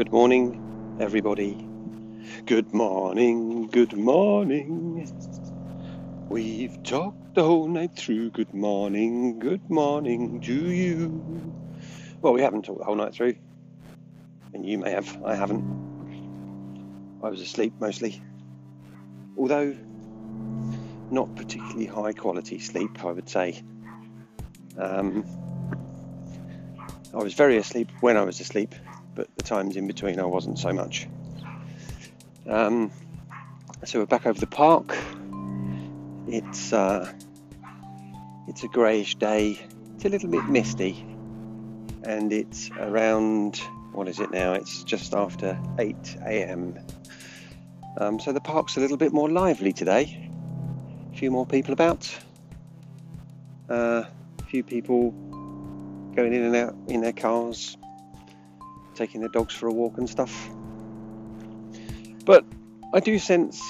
Good morning, everybody. Good morning, good morning. We've talked the whole night through. Good morning, good morning to you. Well, we haven't talked the whole night through. And you may have. I haven't. I was asleep mostly. Although, not particularly high quality sleep, I would say. Um, I was very asleep when I was asleep, but the times in between I wasn't so much. Um, so we're back over the park. It's uh, it's a greyish day. It's a little bit misty, and it's around what is it now? It's just after 8 a.m. Um, so the park's a little bit more lively today. A few more people about. Uh, a few people going in and out in their cars, taking their dogs for a walk and stuff. But I do sense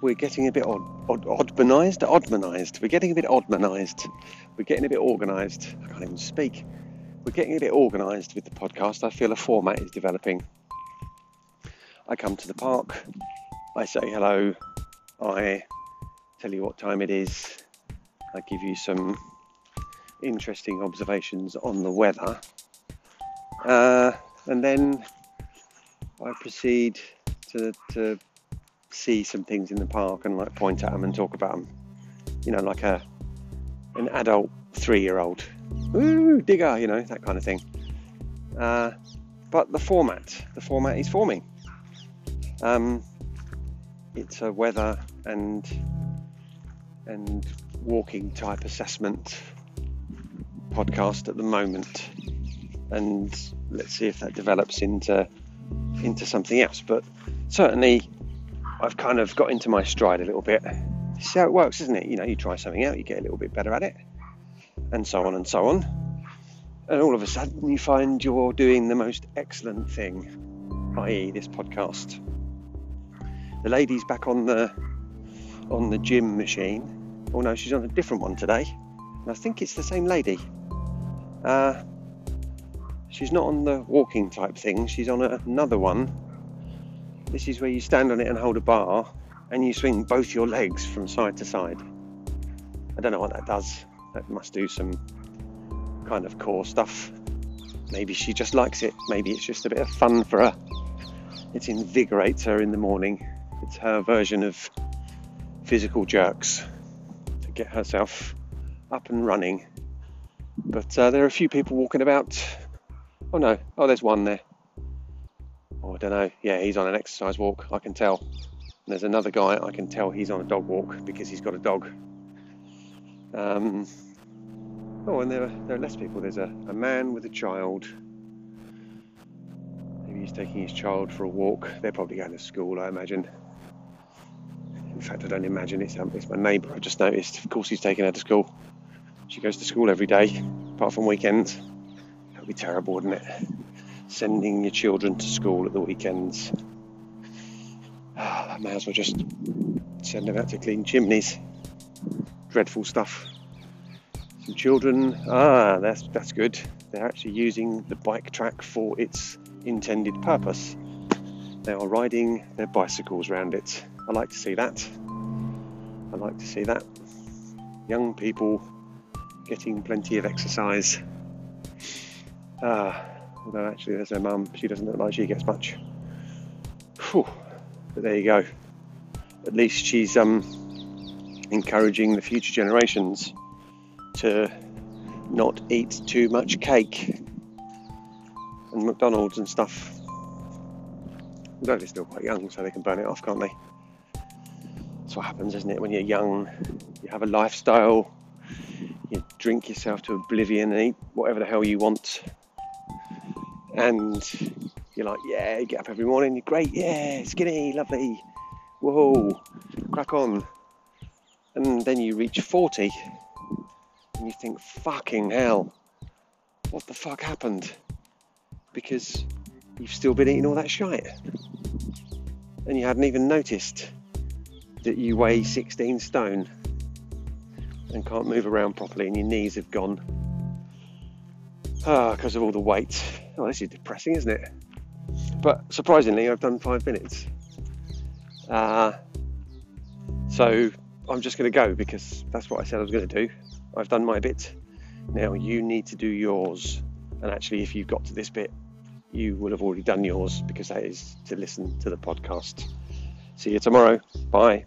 we're getting a bit odd, odd, oddmanized, oddmanized. We're getting a bit oddmanized. We're getting a bit organised. I can't even speak. We're getting a bit organised with the podcast. I feel a format is developing. I come to the park. I say hello. I tell you what time it is. I give you some interesting observations on the weather. Uh, and then I proceed to, to see some things in the park and like point at them and talk about them. You know, like a an adult three-year-old, ooh, digger, you know, that kind of thing. Uh, but the format, the format is forming. Um, it's a weather and and walking type assessment podcast at the moment, and let's see if that develops into into something else. But certainly, I've kind of got into my stride a little bit. See how it works, isn't it? You know, you try something out, you get a little bit better at it, and so on and so on. And all of a sudden, you find you're doing the most excellent thing, i.e., this podcast. The lady's back on the on the gym machine. Oh no, she's on a different one today. And I think it's the same lady. Uh, she's not on the walking type thing, she's on another one. This is where you stand on it and hold a bar and you swing both your legs from side to side. I don't know what that does. That must do some kind of core stuff. Maybe she just likes it. Maybe it's just a bit of fun for her. It invigorates her in the morning. It's her version of physical jerks to get herself up and running but uh, there are a few people walking about. Oh no, oh there's one there. Oh, I don't know. Yeah, he's on an exercise walk. I can tell. And there's another guy. I can tell he's on a dog walk because he's got a dog. Um, oh, and there are, there are less people. There's a, a man with a child. Maybe he's taking his child for a walk. They're probably going to school, I imagine. In fact, I don't imagine it's, um, it's my neighbour. I just noticed. Of course, he's taking her to school. She goes to school every day, apart from weekends. Be terrible, wouldn't it? Sending your children to school at the weekends. I may as well just send them out to clean chimneys. Dreadful stuff. Some children, ah, that's that's good. They're actually using the bike track for its intended purpose. They are riding their bicycles around it. I like to see that. I like to see that. Young people getting plenty of exercise. Uh, although actually there's her mum, she doesn't look like she gets much. Whew. But there you go. At least she's um, encouraging the future generations to not eat too much cake and McDonald's and stuff. Although they're still quite young, so they can burn it off, can't they? That's what happens, isn't it? When you're young, you have a lifestyle you drink yourself to oblivion and eat whatever the hell you want. And you're like, yeah, you get up every morning, you're great, yeah, skinny, lovely, whoa, crack on. And then you reach 40 and you think, fucking hell, what the fuck happened? Because you've still been eating all that shite. And you hadn't even noticed that you weigh 16 stone and can't move around properly, and your knees have gone ah, because of all the weight. Oh, this is depressing, isn't it? But surprisingly, I've done five minutes. Uh, so I'm just going to go because that's what I said I was going to do. I've done my bit. Now you need to do yours. And actually, if you've got to this bit, you will have already done yours because that is to listen to the podcast. See you tomorrow. Bye.